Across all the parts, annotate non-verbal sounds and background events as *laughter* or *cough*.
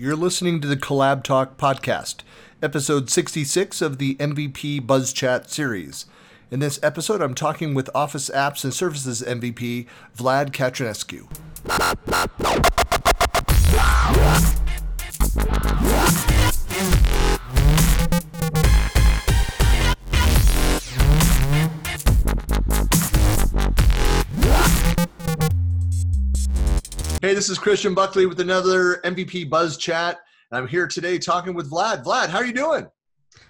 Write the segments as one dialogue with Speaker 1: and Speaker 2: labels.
Speaker 1: You're listening to the Collab Talk podcast, episode 66 of the MVP Buzz Chat series. In this episode, I'm talking with Office Apps and Services MVP Vlad Catrinescu. Hey, this is Christian Buckley with another MVP Buzz Chat. I'm here today talking with Vlad. Vlad, how are you doing?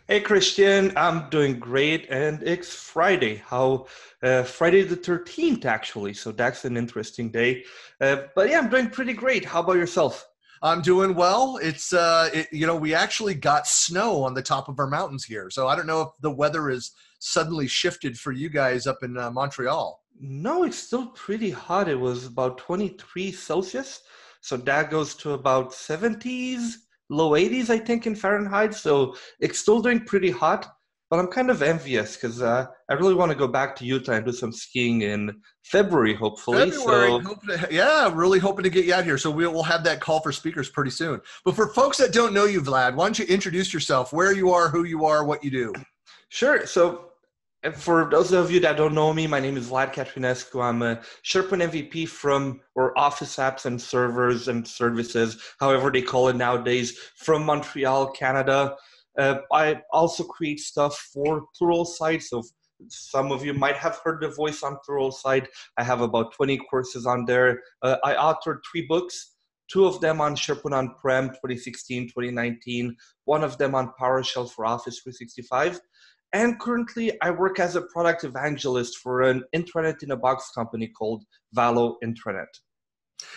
Speaker 2: Hey, Christian, I'm doing great, and it's Friday. How uh, Friday the 13th, actually. So that's an interesting day. Uh, but yeah, I'm doing pretty great. How about yourself?
Speaker 1: I'm doing well. It's uh, it, you know, we actually got snow on the top of our mountains here, so I don't know if the weather is suddenly shifted for you guys up in uh, Montreal.
Speaker 2: No, it's still pretty hot. It was about 23 Celsius. So that goes to about 70s, low 80s, I think, in Fahrenheit. So it's still doing pretty hot. But I'm kind of envious because uh, I really want to go back to Utah and do some skiing in February, hopefully.
Speaker 1: February, so, to, yeah, really hoping to get you out here. So we'll have that call for speakers pretty soon. But for folks that don't know you, Vlad, why don't you introduce yourself, where you are, who you are, what you do?
Speaker 2: Sure. So for those of you that don't know me, my name is Vlad Catrinescu. I'm a SharePoint MVP from, or Office Apps and Servers and Services, however they call it nowadays, from Montreal, Canada. Uh, I also create stuff for Pluralsight. So some of you might have heard the voice on Pluralsight. I have about 20 courses on there. Uh, I authored three books two of them on SharePoint on-prem 2016, 2019, one of them on PowerShell for Office 365. And currently, I work as a product evangelist for an intranet in a box company called Valo Intranet.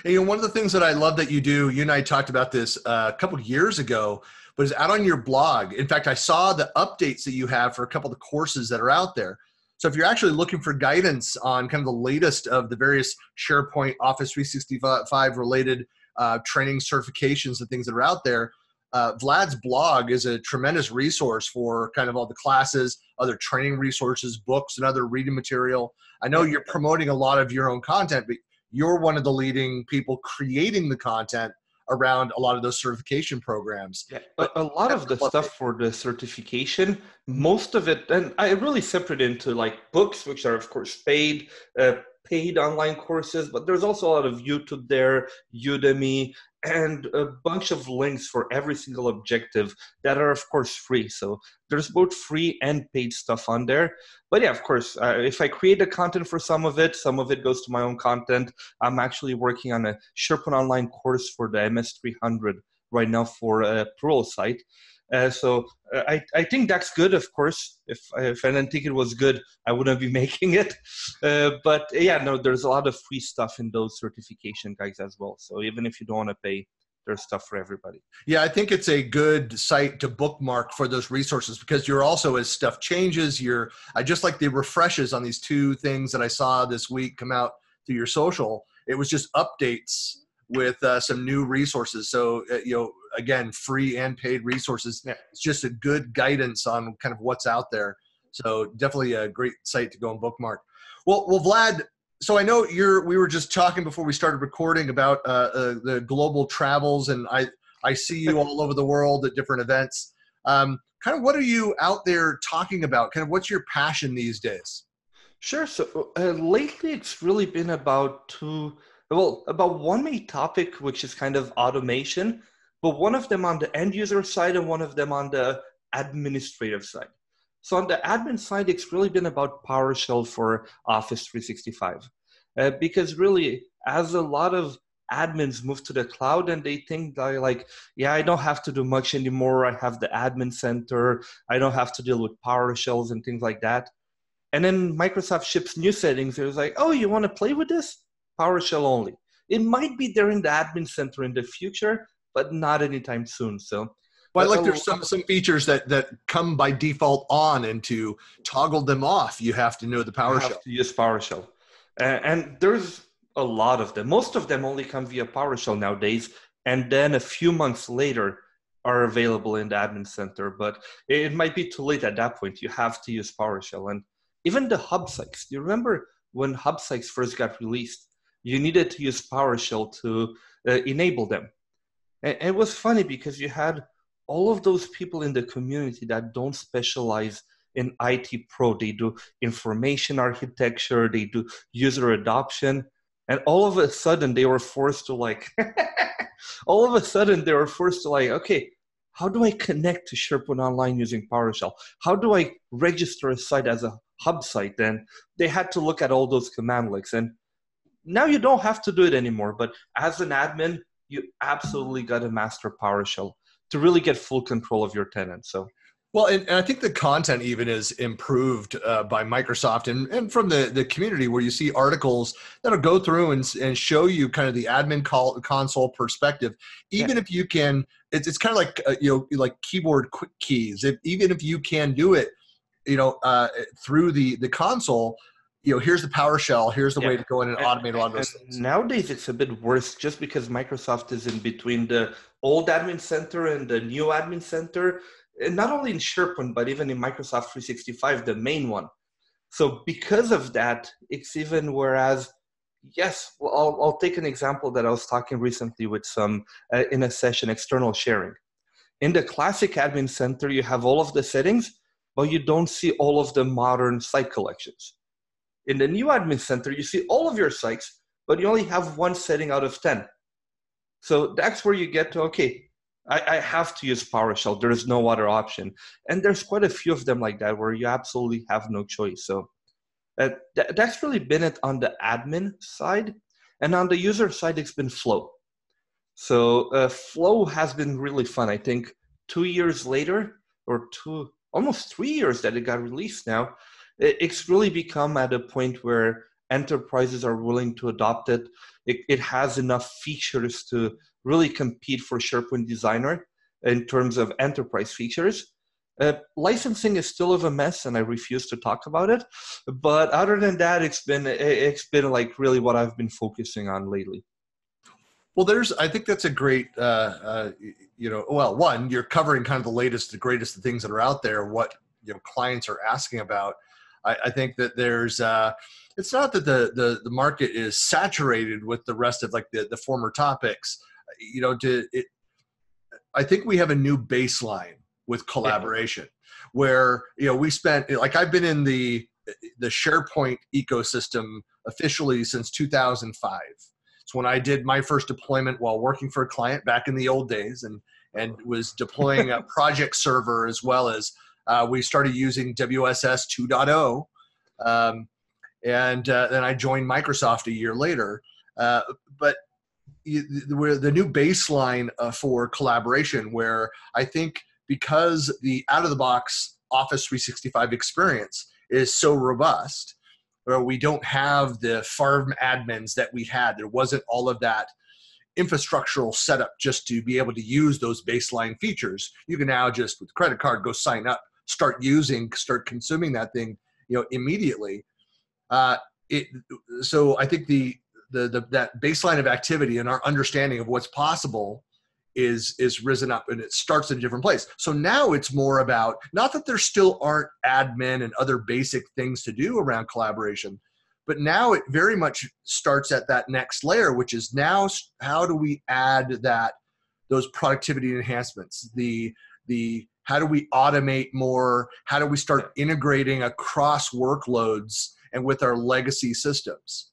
Speaker 1: And, you know, one of the things that I love that you do, you and I talked about this uh, a couple years ago, but it's out on your blog. In fact, I saw the updates that you have for a couple of the courses that are out there. So if you're actually looking for guidance on kind of the latest of the various SharePoint Office 365 related uh, training certifications and things that are out there, uh, Vlad's blog is a tremendous resource for kind of all the classes, other training resources, books, and other reading material. I know you're promoting a lot of your own content, but you're one of the leading people creating the content around a lot of those certification programs.
Speaker 2: Yeah, but a lot of the stuff for the certification, most of it, and I really separate into like books, which are of course paid, uh, paid online courses, but there's also a lot of YouTube there, Udemy, and a bunch of links for every single objective that are of course free. So there's both free and paid stuff on there. But yeah of course uh, if i create the content for some of it some of it goes to my own content. I'm actually working on a sharepoint online course for the ms300 right now for a Pluralsight uh, so uh, I, I think that's good, of course. If, if I didn't think it was good, I wouldn't be *laughs* making it. Uh, but yeah, no, there's a lot of free stuff in those certification guides as well. So even if you don't want to pay, there's stuff for everybody.
Speaker 1: Yeah, I think it's a good site to bookmark for those resources because you're also as stuff changes, you're I just like the refreshes on these two things that I saw this week come out through your social. It was just updates with uh, some new resources. So, uh, you know, again, free and paid resources. Yeah. It's just a good guidance on kind of what's out there. So, definitely a great site to go and bookmark. Well, well, Vlad. So I know you're. We were just talking before we started recording about uh, uh the global travels, and I I see you all over the world at different events. Um, kind of, what are you out there talking about? Kind of, what's your passion these days?
Speaker 2: Sure. So uh, lately, it's really been about two well, about one main topic, which is kind of automation, but one of them on the end user side and one of them on the administrative side. So on the admin side, it's really been about PowerShell for Office 365. Uh, because really, as a lot of admins move to the cloud and they think that like, yeah, I don't have to do much anymore. I have the admin center. I don't have to deal with PowerShells and things like that. And then Microsoft ships new settings. It was like, oh, you want to play with this? PowerShell only. It might be there in the admin center in the future, but not anytime soon. So,
Speaker 1: well, like there's some some features that that come by default on, and to toggle them off, you have to know the PowerShell. You have
Speaker 2: to use PowerShell, and, and there's a lot of them. Most of them only come via PowerShell nowadays, and then a few months later are available in the admin center. But it might be too late at that point. You have to use PowerShell, and even the hub sites. Do you remember when hub sites first got released? You needed to use PowerShell to uh, enable them. And it was funny because you had all of those people in the community that don't specialize in IT pro. They do information architecture, they do user adoption. And all of a sudden they were forced to like, *laughs* all of a sudden they were forced to like, okay, how do I connect to SharePoint Online using PowerShell? How do I register a site as a hub site? And they had to look at all those cmdlets. And now you don't have to do it anymore. But as an admin, you absolutely got to master PowerShell to really get full control of your tenant. So
Speaker 1: well, and, and, I think the content even is improved uh, by Microsoft and, and from the, the community where you see articles that'll go through and, and show you kind of the admin call, console perspective. Even yeah. if you can, it's, it's kind of like, uh, you know, like keyboard quick keys. If, even if you can do it, you know, uh, through the, the console, you know, here's the PowerShell, here's the yeah. way to go in and, and automate a lot of those things.
Speaker 2: Nowadays, it's a bit worse just because Microsoft is in between the old admin center and the new admin center and not only in SharePoint, but even in Microsoft 365, the main one. So because of that, it's even whereas, yes, well, I'll, I'll take an example that I was talking recently with some uh, in a session, external sharing. In the classic admin center, you have all of the settings, but you don't see all of the modern site collections. In the new admin center, you see all of your sites, but you only have one setting out of 10. So that's where you get to, okay, I, I, have to use PowerShell. There is no other option. And there's quite a few of them like that where you absolutely have no choice. So uh, th- that's really been it on the admin side. And on the user side, it's been Flow. So uh, Flow has been really fun. I think two years later, or two, almost three years that it got released now, it's really become at a point where enterprises are willing to adopt it. It, it has enough features to really compete for SharePoint Designer in terms of enterprise features. Uh, licensing is still of a mess, and I refuse to talk about it. But other than that, it's been it's been like really what I've been focusing on lately.
Speaker 1: Well, there's I think that's a great uh, uh, you know well one you're covering kind of the latest, the greatest the things that are out there, what you know clients are asking about. I, I think that there's uh, it's not that the, the the market is saturated with the rest of like the the former topics you know to it i think we have a new baseline with collaboration yeah. where you know we spent like i've been in the the sharepoint ecosystem officially since 2005 it's when i did my first deployment while working for a client back in the old days and and was deploying a *laughs* project server as well as uh, we started using wss 2.0 um, and uh, then i joined microsoft a year later. Uh, but we're the new baseline uh, for collaboration where i think because the out of the box office 365 experience is so robust where we don't have the farm admins that we had there wasn't all of that infrastructural setup just to be able to use those baseline features. You can now just with credit card go sign up start using start consuming that thing you know immediately. Uh, it, so i think the the, the that baseline of activity and our understanding of what's possible is is risen up and it starts in a different place. So now it's more about not that there still aren't admin and other basic things to do around collaboration but now it very much starts at that next layer which is now how do we add that those productivity enhancements the the how do we automate more? How do we start integrating across workloads and with our legacy systems?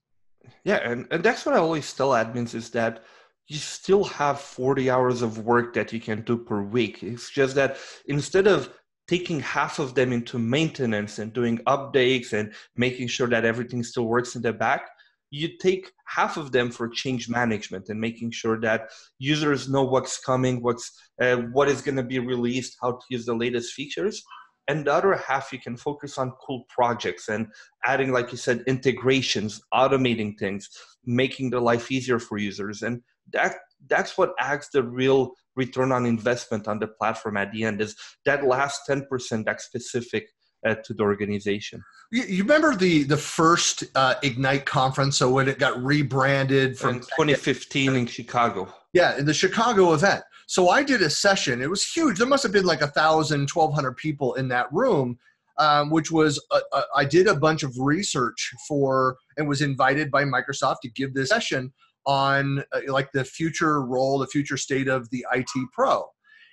Speaker 2: Yeah, and, and that's what I always tell admins is that you still have 40 hours of work that you can do per week. It's just that instead of taking half of them into maintenance and doing updates and making sure that everything still works in the back, you take half of them for change management and making sure that users know what's coming, what's uh, what is going to be released, how to use the latest features. And the other half you can focus on cool projects and adding like you said integrations automating things making the life easier for users. And that that's what adds the real return on investment on the platform at the end is that last 10% that specific uh, to the organization.
Speaker 1: You, you, remember the the first uh, Ignite conference? So when it got rebranded from
Speaker 2: in 2015 in Chicago.
Speaker 1: Yeah, in the Chicago event. So I did a session. It was huge. There must have been like a thousand, twelve hundred people in that room, um, which was a, a, I did a bunch of research for and was invited by Microsoft to give this session on uh, like the future role, the future state of the IT pro.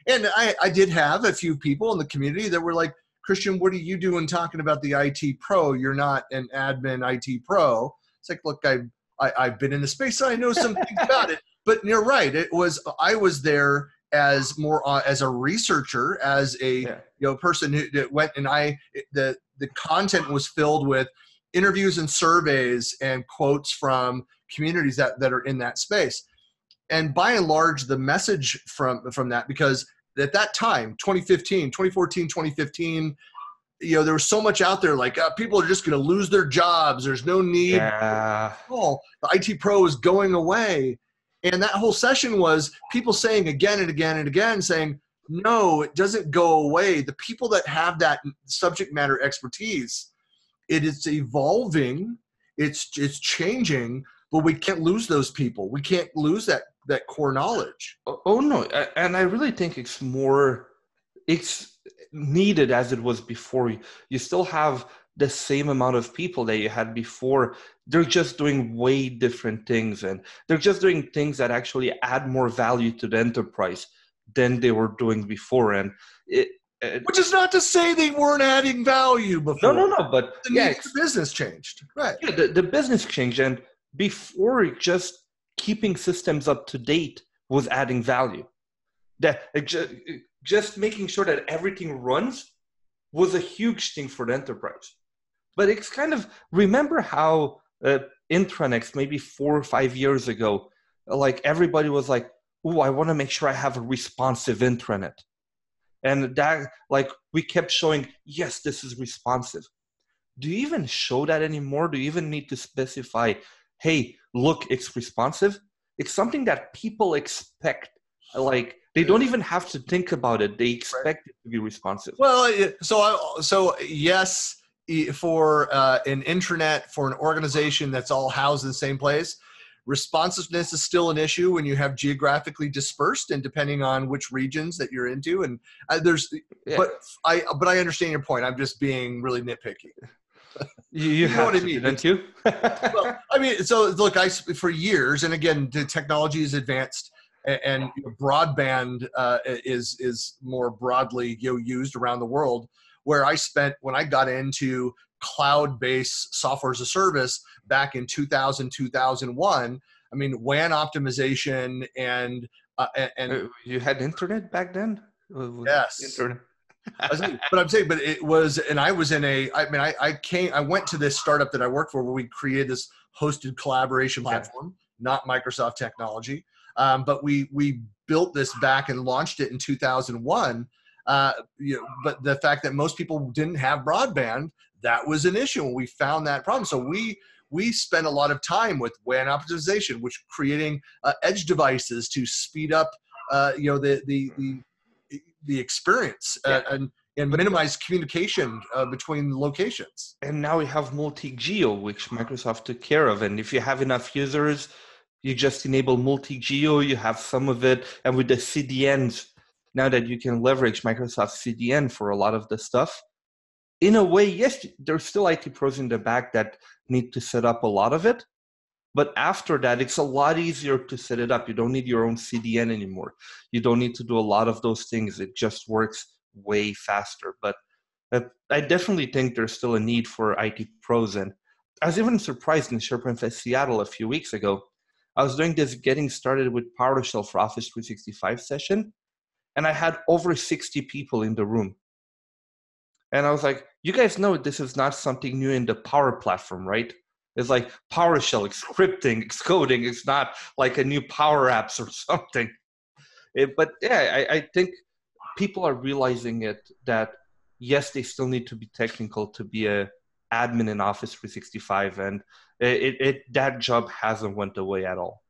Speaker 1: And I, I did have a few people in the community that were like, Christian, what are you doing talking about the IT pro? You're not an admin IT pro. It's like, look, I, I I've been in the space, so I know some things *laughs* about it. But you're right. It was I was there as more uh, as a researcher, as a yeah. you know person who that went and I the the content was filled with interviews and surveys and quotes from communities that that are in that space. And by and large, the message from from that because at that time 2015 2014 2015 you know there was so much out there like uh, people are just going to lose their jobs. There's no need
Speaker 2: yeah.
Speaker 1: oh the it pro is going away. And that whole session was people saying again and again and again saying no it doesn't go away. The people that have that subject matter expertise it is evolving. It's it's changing but we can't lose those people. We can't lose that that core knowledge.
Speaker 2: Oh, oh no, and I really think it's more it's needed as it was before. You still have the same amount of people that you had before. They're just doing way different things, and they're just doing things that actually add more value to the enterprise than they were doing before. And it,
Speaker 1: it which is not to say they weren't adding value before.
Speaker 2: No, no, no. But
Speaker 1: the, yeah, the business changed, right?
Speaker 2: Yeah, the, the business changed, and before it just keeping systems up to date was adding value. That just making sure that everything runs was a huge thing for the enterprise. But it's kind of remember how uh, intranets maybe four or five years ago, like everybody was like, "Oh, I want to make sure I have a responsive intranet," and that like we kept showing, "Yes, this is responsive." Do you even show that anymore? Do you even need to specify hey, look, it's responsive. It's something that people expect. Like they don't even have to think about it; they expect it to be responsive.
Speaker 1: Well, so I, so yes, for uh, an intranet for an organization that's all housed in the same place, responsiveness is still an issue when you have geographically dispersed and depending on which regions that you're into and uh, there's yeah. but i but i understand your point i'm just being really nitpicky
Speaker 2: you, you, you know what I mean, don't you? *laughs*
Speaker 1: well, I mean, so look, I for years, and again, the technology is advanced, and, and broadband uh, is is more broadly you know, used around the world. Where I spent when I got into cloud-based software as a service back in 2000 2001 i mean wan optimization and uh, and uh,
Speaker 2: you had internet back then
Speaker 1: yes internet but I'm saying, but it was, and I was in a, I mean, I, I came, I went to this startup that I worked for where we created this hosted collaboration platform, not Microsoft technology. Um, but we, we built this back and launched it in 2001. Uh, you know, but the fact that most people didn't have broadband, that was an issue. And we found that problem. So we, we spent a lot of time with WAN optimization, which creating uh, edge devices to speed up, uh, you know, the, the, the the experience uh, yeah. and and minimize communication uh, between locations.
Speaker 2: And now we have multi-geo, which Microsoft took care of. And if you have enough users, you just enable multi-geo. You have some of it, and with the CDNs, now that you can leverage Microsoft CDN for a lot of the stuff. In a way, yes, there's still IT pros in the back that need to set up a lot of it, but after that, it's a lot easier to set it up. You don't need your own CDN anymore. You don't need to do a lot of those things. It just works way faster. But uh, I definitely think there's still a need for IT pros. And I was even surprised in SharePoint Fest Seattle a few weeks ago. I was doing this getting started with PowerShell for Office 365 session, and I had over 60 people in the room. And I was like, you guys know this is not something new in the Power Platform, right? It's like PowerShell, scripting, coding. It's not like a new Power Apps or *laughs* something. It, but yeah, I, I think people are realizing it that yes, they still need to be technical to be a admin in Office 365, and it, it that job hasn't went away at all,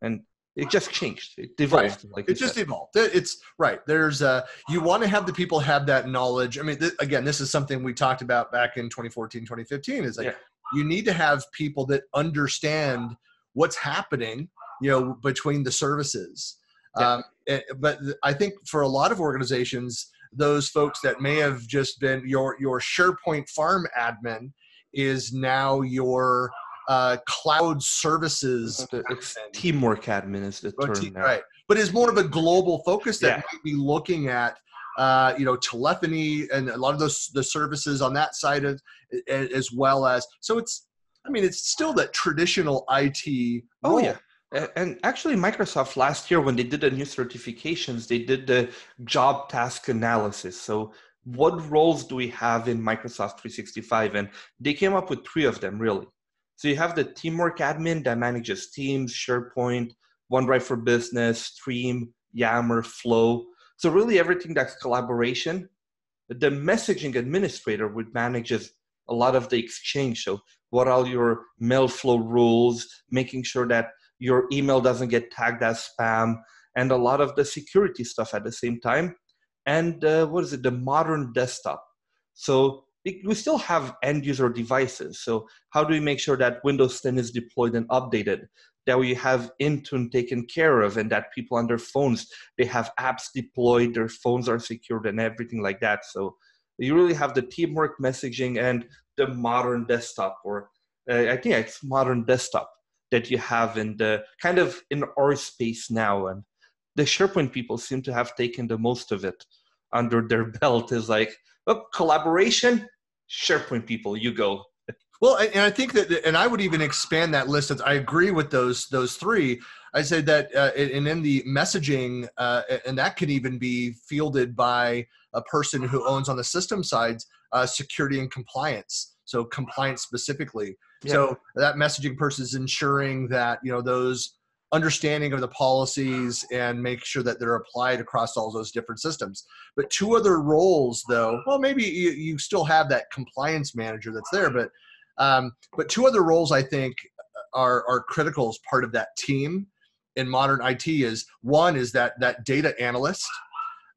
Speaker 2: and it just changed. It evolved.
Speaker 1: Right. Like it just said. evolved. It's right. There's uh, you want to have the people have that knowledge. I mean, th- again, this is something we talked about back in 2014, 2015. Is like yeah you need to have people that understand what's happening you know between the services yeah. um, eh, but i think for a lot of organizations those folks that may have just been your your sharepoint farm admin is now your uh, cloud services.
Speaker 2: Teamwork admin is the term
Speaker 1: now. Right, but is more of a global focus that yeah. might be looking at uh, you know telephony and a lot of those the services on that side of as well as so it's I mean it's still that traditional IT.
Speaker 2: Oh yeah. And actually, Microsoft last year, when they did the new certifications, they did the job task analysis. So, what roles do we have in Microsoft 365? And they came up with three of them, really. So, you have the teamwork admin that manages Teams, SharePoint, OneDrive for Business, Stream, Yammer, Flow. So, really, everything that's collaboration. The messaging administrator would manages a lot of the exchange. So, what are your mail flow rules, making sure that your email doesn't get tagged as spam, and a lot of the security stuff at the same time. And uh, what is it? The modern desktop. So we still have end user devices. So how do we make sure that Windows 10 is deployed and updated? That we have Intune taken care of, and that people on their phones they have apps deployed, their phones are secured, and everything like that. So you really have the teamwork messaging and the modern desktop, or uh, I think it's modern desktop that you have in the kind of in our space now. And the sharepoint people seem to have taken the most of it under their *laughs* belt. Is like oh, collaboration sharepoint people you go
Speaker 1: well and i think that and i would even expand that list i agree with those those three. I say that uh, and in the messaging uh, and that can even be fielded by a person who owns on the system sides uh, security and compliance. So compliance specifically. So that messaging person is ensuring that you know those understanding of the policies and make sure that they're applied across all those different systems. But two other roles, though, well, maybe you, you still have that compliance manager that's there, but um, but two other roles I think are are critical as part of that team in modern IT is one is that that data analyst.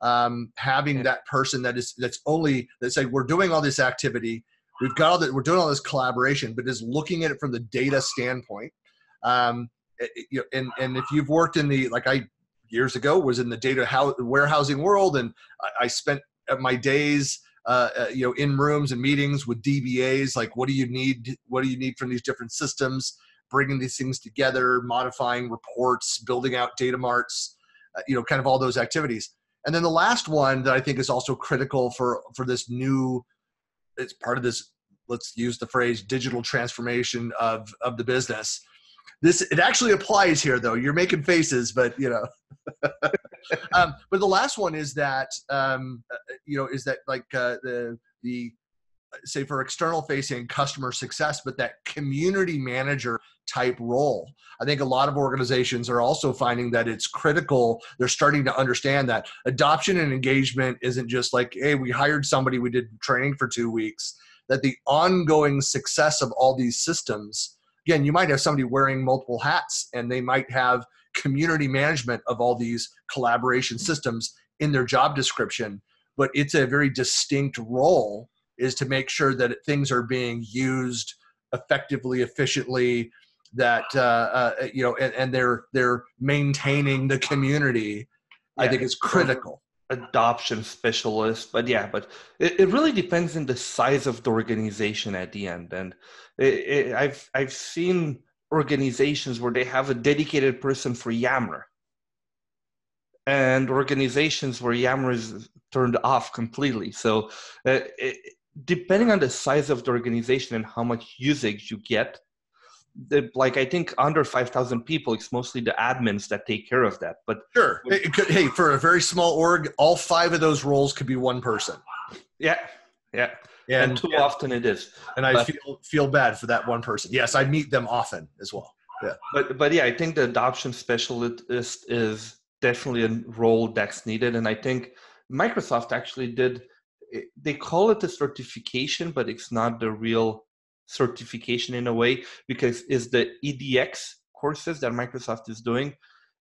Speaker 1: Um, having that person that is that's only that's like we're doing all this activity we've got all that we're doing all this collaboration but is looking at it from the data standpoint um, it, you know, and and if you've worked in the like i years ago was in the data how, warehousing world and I, I spent my days uh, uh, you know in rooms and meetings with dbas like what do you need what do you need from these different systems? Bringing these things together modifying reports building out data marts uh, you know kind of all those activities. And then the last one that i think is also critical for for this new it's part of this let's use the phrase digital transformation of of the business this it actually applies here though. You're making faces but you know. *laughs* Um, but the last one is that um, uh, you know is that like uh, the the say for external facing customer success but that community manager type role. I think a lot of organizations are also finding that it's critical. They're starting to understand that adoption and engagement isn't just like hey we hired somebody we did training for two weeks that the ongoing success of all these systems again you might have somebody wearing multiple hats and they might have community management of all these collaboration systems in their job description but it's a very distinct role is to make sure that things are being used effectively, efficiently, that uh, uh, you know, and, and, they're they're maintaining the community. Yeah, I think is critical.
Speaker 2: Adoption specialist, but yeah, but it, it really depends on the size of the organization at the end. And it, it, I've I've seen organizations where they have a dedicated person for Yammer and organizations where Yammer is turned off completely. So uh, depending on the size of the organization and how much usage you get the, like I think under five thousand people, it's mostly the admins that take care of that. But
Speaker 1: sure, could, hey, for a very small org, all five of those roles could be one person.
Speaker 2: Yeah, yeah, and, and too yeah. often it is.
Speaker 1: And I feel feel bad for that one person. Yes, I meet them often as well. Yeah,
Speaker 2: but but yeah, I think the adoption specialist is definitely a role that's needed, and I think Microsoft actually did eh, they call it a certification, but it's not the real certification in a way because it's the EDX courses that Microsoft is doing.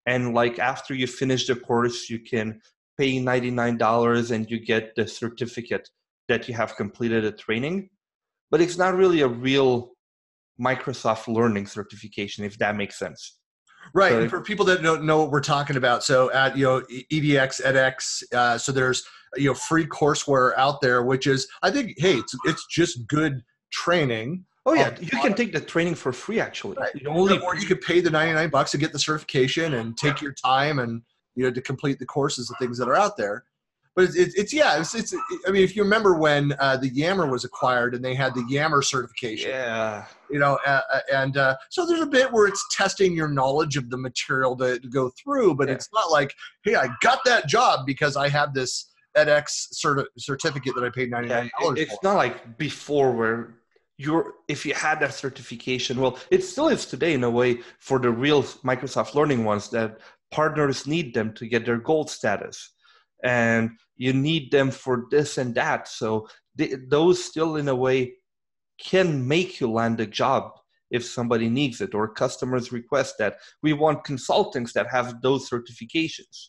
Speaker 2: And like after you finish the course, you can pay $99 and you get the certificate that you have completed a training. But it's not really a real Microsoft learning certification, if that makes sense.
Speaker 1: Right. So, and for people that don't know what we're talking about, so at you know EDX, edX, uh, so there's you know free courseware out there, which is I think hey, it's it's just good training
Speaker 2: Oh yeah, you can take the training for free actually.
Speaker 1: Right. You only or you could pay the 99 bucks to get the certification and take your time and you know to complete the courses and things that are out there. But it's, it's, it's yeah, it's, it's, I mean, if you remember when uh, the Yammer was acquired and they had the Yammer certification,
Speaker 2: yeah,
Speaker 1: you know, uh, uh, and uh, so there's a bit where it's testing your knowledge of the material to, to go through, but yeah. it's not like, hey, I got that job because I have this edX certi- certificate that I paid ninety nine dollars.
Speaker 2: Yeah, it's for. not like before where you're if you had that certification well it still is today in a way for the real microsoft learning ones that partners need them to get their gold status. And you need them for this and that. So they, those still in a way can make you land a job if somebody needs it or customers request that. We want consultants that have those certifications.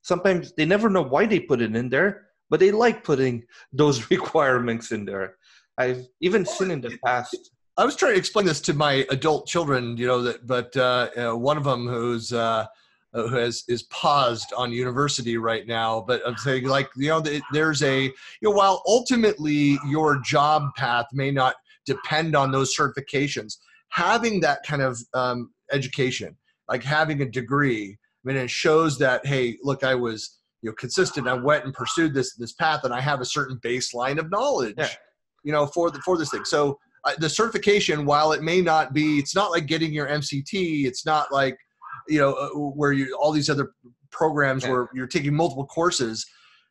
Speaker 2: Sometimes they never know why they put it in there but they like putting those *laughs* requirements in there I've even seen in the past.
Speaker 1: I was trying to explain this to my adult children, you know, that, but uh, know, one of them who's uh, who has is paused on university right now. But I'm saying, like, you know, there's a, you know, while ultimately your job path may not depend on those certifications, having that kind of um, education, like having a degree, I mean, it shows that, hey, look, I was, you know, consistent. I went and pursued this this path, and I have a certain baseline of knowledge. Yeah you know, for the, for this thing. So uh, the certification, while it may not be, it's not like getting your MCT. It's not like, you know, uh, where you all these other programs yeah. where you're taking multiple courses,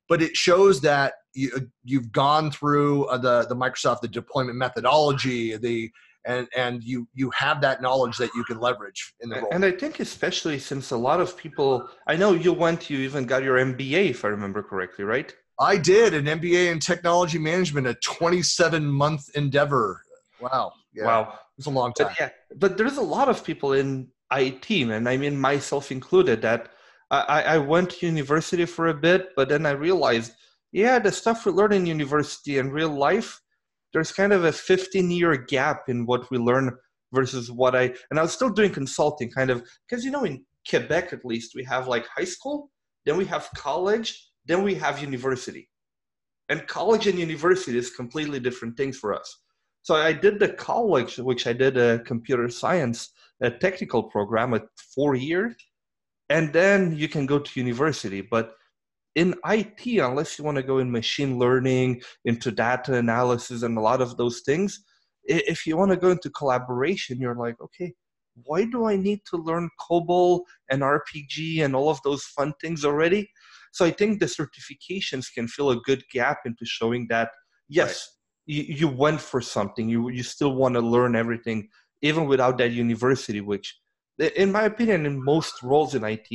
Speaker 1: but it shows that you, uh, you've gone through uh, the the Microsoft the deployment methodology, the and and you you have that knowledge that you can leverage in the role.
Speaker 2: And I think especially since a lot of people, I know you went, you even got your MBA if I remember correctly, right?
Speaker 1: I did an MBA in technology management, a 27 month endeavor. Wow.
Speaker 2: Yeah. Wow.
Speaker 1: It's a long time.
Speaker 2: But yeah, but there's a lot of people in IT, and I mean myself included, that I, I went to university for a bit, but then I realized, yeah, the stuff we learn in university and real life, there's kind of a 15 year gap in what we learn versus what I, and I was still doing consulting kind of, because you know, in Quebec at least, we have like high school, then we have college, then we have university. And college and university is completely different things for us. So I did the college, which I did a computer science, a technical program at four years, and then you can go to university. But in IT, unless you want to go in machine learning, into data analysis, and a lot of those things, if you want to go into collaboration, you're like, okay, why do I need to learn COBOL and RPG and all of those fun things already? So I think the certifications can fill a good gap into showing that yes, right. you, you went for something. You you still want to learn everything, even without that university. Which, in my opinion, in most roles in IT,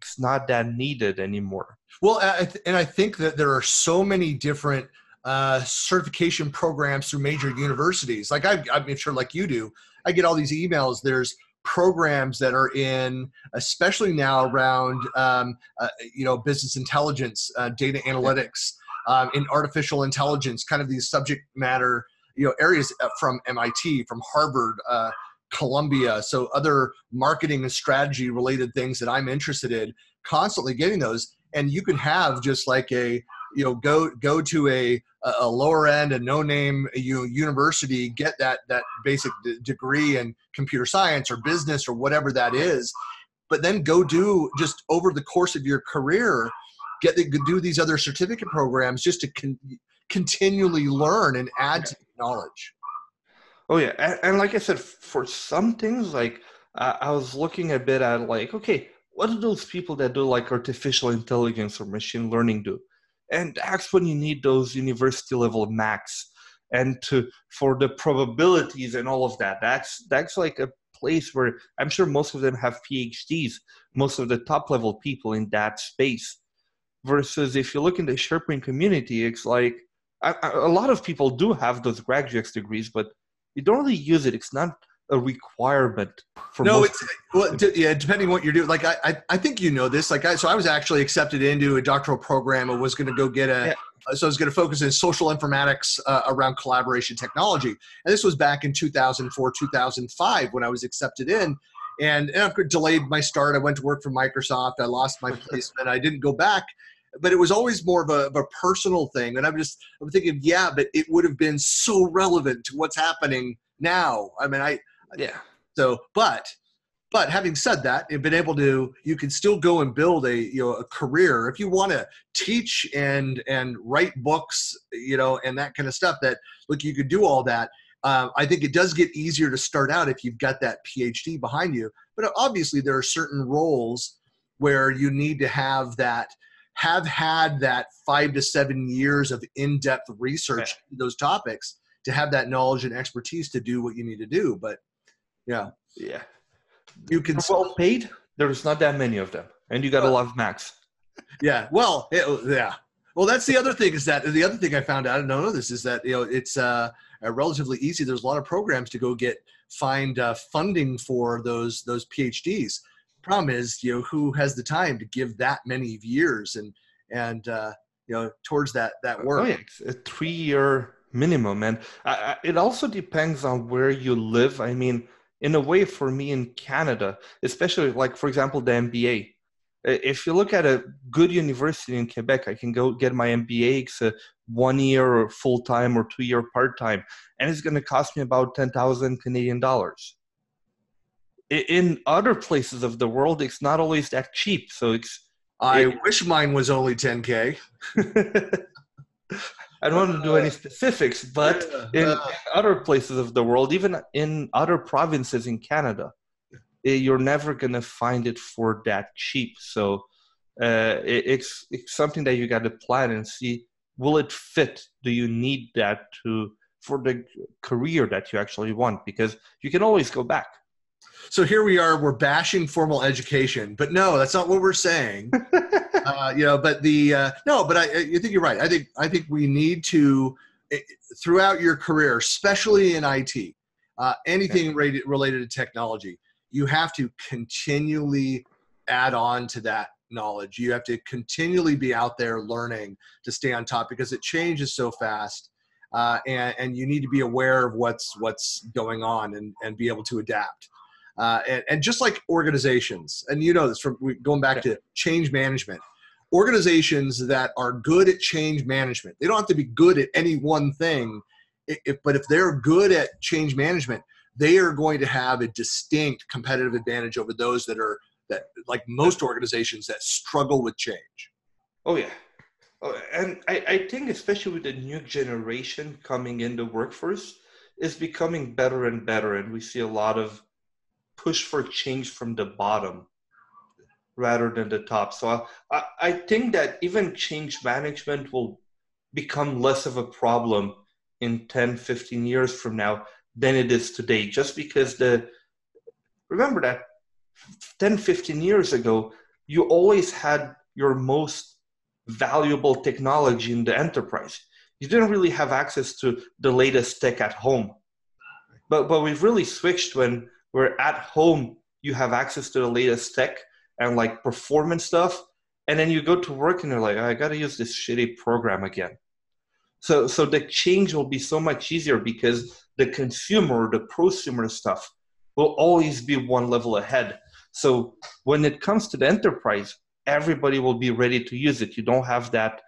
Speaker 2: it's not that needed anymore.
Speaker 1: Well, and I think that there are so many different uh, certification programs through major universities. Like I, I'm sure, like you do, I get all these emails. There's programs that are in, especially now around um, uh, you know business intelligence, uh, data analytics, um, in artificial intelligence, kind of these subject matter you know areas uh, from MIT, from Harvard. Uh, Columbia, so other marketing and strategy related things that I'm interested in, constantly getting those. And you can have just like a you know go go to a a lower end a no name you know, university get that that basic d- degree in computer science or business or whatever that is but then go do just over the course of your career get the, do these other certificate programs just to con- continually learn and add to knowledge.
Speaker 2: Oh yeah and, and, like i said for some things like uh, i was looking a bit at like okay what do those people that do like artificial intelligence or machine learning do and that's when you need those university level max and to for the probabilities and all of that. That's that's like a place where i'm sure most of them have phds most of the top level people in that space. Versus if you look in the SharePoint community it's like a, a lot of people do have those graduate degrees but you don't really use it. It's not a requirement
Speaker 1: for no it's well d- yeah depending what you're doing like I, I, I think you know this like I so I was actually accepted into a doctoral program and was going to go get a yeah. Uh, so I was going to focus in social informatics uh, around collaboration technology and this was back in 2004 2005 when I was accepted in and, and I've delayed my start I went to work for Microsoft I lost my *laughs* placement I didn't go back but it was always more of a, of a personal thing and I'm just I'm thinking yeah but it would have been so relevant to what's happening now. I mean, I
Speaker 2: yeah.
Speaker 1: So, but but having said that, you've been able to you can still go and build a you know a career if you want to teach and and write books, you know, and that kind of stuff. That look, you could do all that. Uh, I think it does get easier to start out if you've got that PhD behind you. But obviously, there are certain roles where you need to have that have had that five to seven years of in-depth research those topics to have that knowledge and expertise to do what you need to do but yeah.
Speaker 2: Yeah.
Speaker 1: You can
Speaker 2: well paid. There's not that many of them. And you got a lot of max.
Speaker 1: Yeah. Well it, yeah. Well that's the other thing is that the other thing i found out i don't know this is that you know it's uh, relatively easy. There's a lot of programs to go get find uh, funding for those those phds problem is you know who has the time to give that many years and and uh, you know towards that that work?
Speaker 2: Oh, yeah. a three year minimum. And I, it also depends on where you live. I mean in a way for me in canada especially like for example the mba if you look at a good university in quebec i can go get my mba it's a one year or full time or two year part time and it's going to cost me about 10000 canadian dollars in other places of the world, it's not always that cheap. So it's.
Speaker 1: I it, wish mine was only 10k. *laughs*
Speaker 2: I don't want to do any specifics, but in, in, other places of the world, even in other provinces in Canada, eh, you're never going to find it for that cheap. So uh, it, it's it's something that you got to plan and see will it fit? Do you need that to for the career that you actually want? Because you can always go back
Speaker 1: so here we are we're bashing formal education but no that's not what we're saying. *laughs* Uh, you know but the uh, no but I, I think you're right. I think i think we need to eh, throughout your career especially in it uh, anything okay. related, related to technology you have to continually add on to that knowledge. You have to continually be out there learning to stay on top because it changes so fast uh, and, and you need to be aware of what's what's going on and, and be able to adapt uh, and, and, just like organizations, and you know this from going back to change management, organizations that are good at change management, they don't have to be good at any one thing, if, but if they're good at change management, they are going to have a distinct competitive advantage over those that are that like most organizations that struggle with change.
Speaker 2: Oh yeah. Oh, and I, I think especially with the new generation coming in the workforce is becoming better and better and we see a lot of push for change from the bottom rather than the top. So I, I think that even change management will become less of a problem in 10, 15 years from now than it is today, just because the remember that 10, 15 years ago, you always had your most valuable technology in the enterprise. You didn't really have access to the latest tech at home. But but we've really switched when where at home you have access to the latest tech and like performance stuff and then you go to work and you're like i gotta use this shitty program again. So so the change will be so much easier because the consumer the prosumer stuff will always be one level ahead. So when it comes to the enterprise everybody will be ready to use it. You don't have that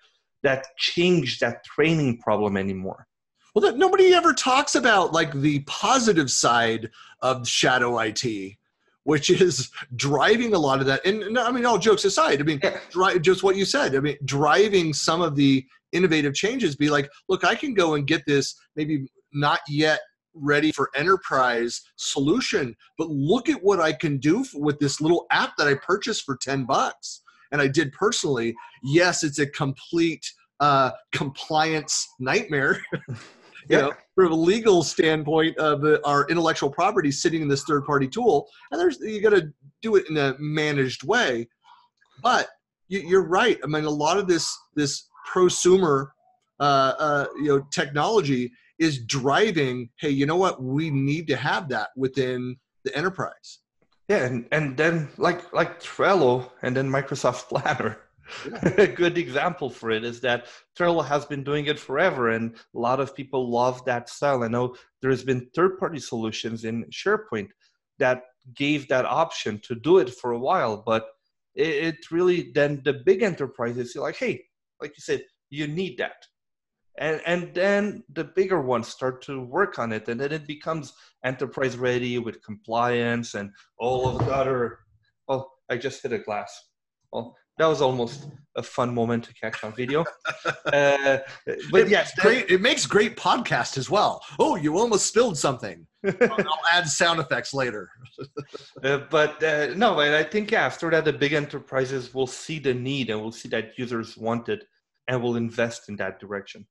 Speaker 2: that change that training problem anymore
Speaker 1: well, that nobody ever talks about like the positive side of shadow IT, which is driving a lot of that. And, and I mean, all jokes aside, I mean, dri- just what you said. I mean, driving some of the innovative changes. Be like, look, I can go and get this maybe not yet ready for enterprise solution, but look at what I can do with this little app that I purchased for ten bucks. And I did personally. Yes, it's a complete uh, compliance nightmare. *laughs* you know, from a legal standpoint of our intellectual property sitting in this third party tool. And there's, you got to do it in a managed way. But you, are right. I mean, a lot of this, this prosumer, uh, uh, you know, technology is driving, hey, you know what? We need to have that within the enterprise.
Speaker 2: Yeah, and, and then like like Trello and then Microsoft *laughs* Planner *laughs* a good example for it is that Trello has been doing it forever, and a lot of people love that style. I know there's been third-party solutions in SharePoint that gave that option to do it for a while, but it, it really then the big enterprises are like, hey, like you said, you need that. and and then the bigger ones start to work on it and then it becomes enterprise ready with compliance and all of the other oh i just hit a glass well that was almost a fun moment to catch on video *laughs* uh, but
Speaker 1: it
Speaker 2: yes
Speaker 1: great it makes great podcast as well oh you almost spilled something *laughs* i'll add sound effects later
Speaker 2: uh, but uh, no i think yeah, after that the big enterprises will see the need and will see that users want it and will invest in that direction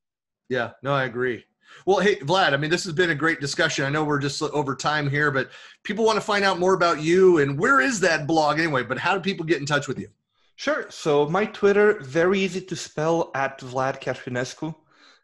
Speaker 1: yeah, no, I agree. Well, hey, Vlad, I mean, this has been a great discussion. I know we're just over time here, but people want to find out more about you and where is that blog anyway? But how do people get in touch with you?
Speaker 2: Sure. So my Twitter, very easy to spell at Vlad Catrinescu.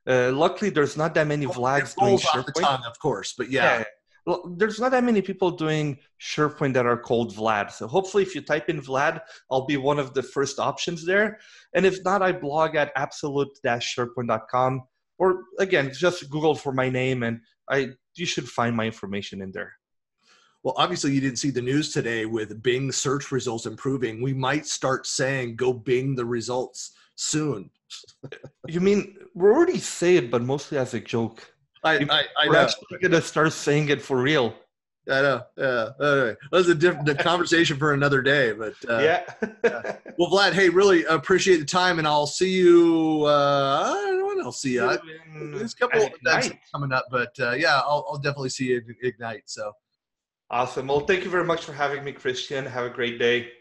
Speaker 2: Uh, luckily, there's not that many Vlads doing SharePoint. The tongue,
Speaker 1: of course, but yeah.
Speaker 2: yeah. There's not that many people doing SharePoint that are called Vlad. So hopefully, if you type in Vlad, I'll be one of the first options there. And if not, I blog at absolute-sharepoint.com or again, just Google for my name, and I you should find my information in there.
Speaker 1: Well, obviously, you didn't see the news today with Bing search results improving. We might start saying, "Go Bing the results" soon. *laughs*
Speaker 2: you mean we already say it, but mostly as a joke.
Speaker 1: I I, I know.
Speaker 2: We're actually gonna start saying it for real.
Speaker 1: I know. Yeah. Anyway, that's a different conversation for another day. But
Speaker 2: uh, yeah.
Speaker 1: yeah. Well, Vlad, hey, really appreciate the time, and I'll see you. Uh, I don't know when I'll see you. There's a couple events coming up, but uh, yeah, I'll, I'll definitely see you at Ignite. So
Speaker 2: Awesome. Well, thank you very much for having me, Christian. Have a great day.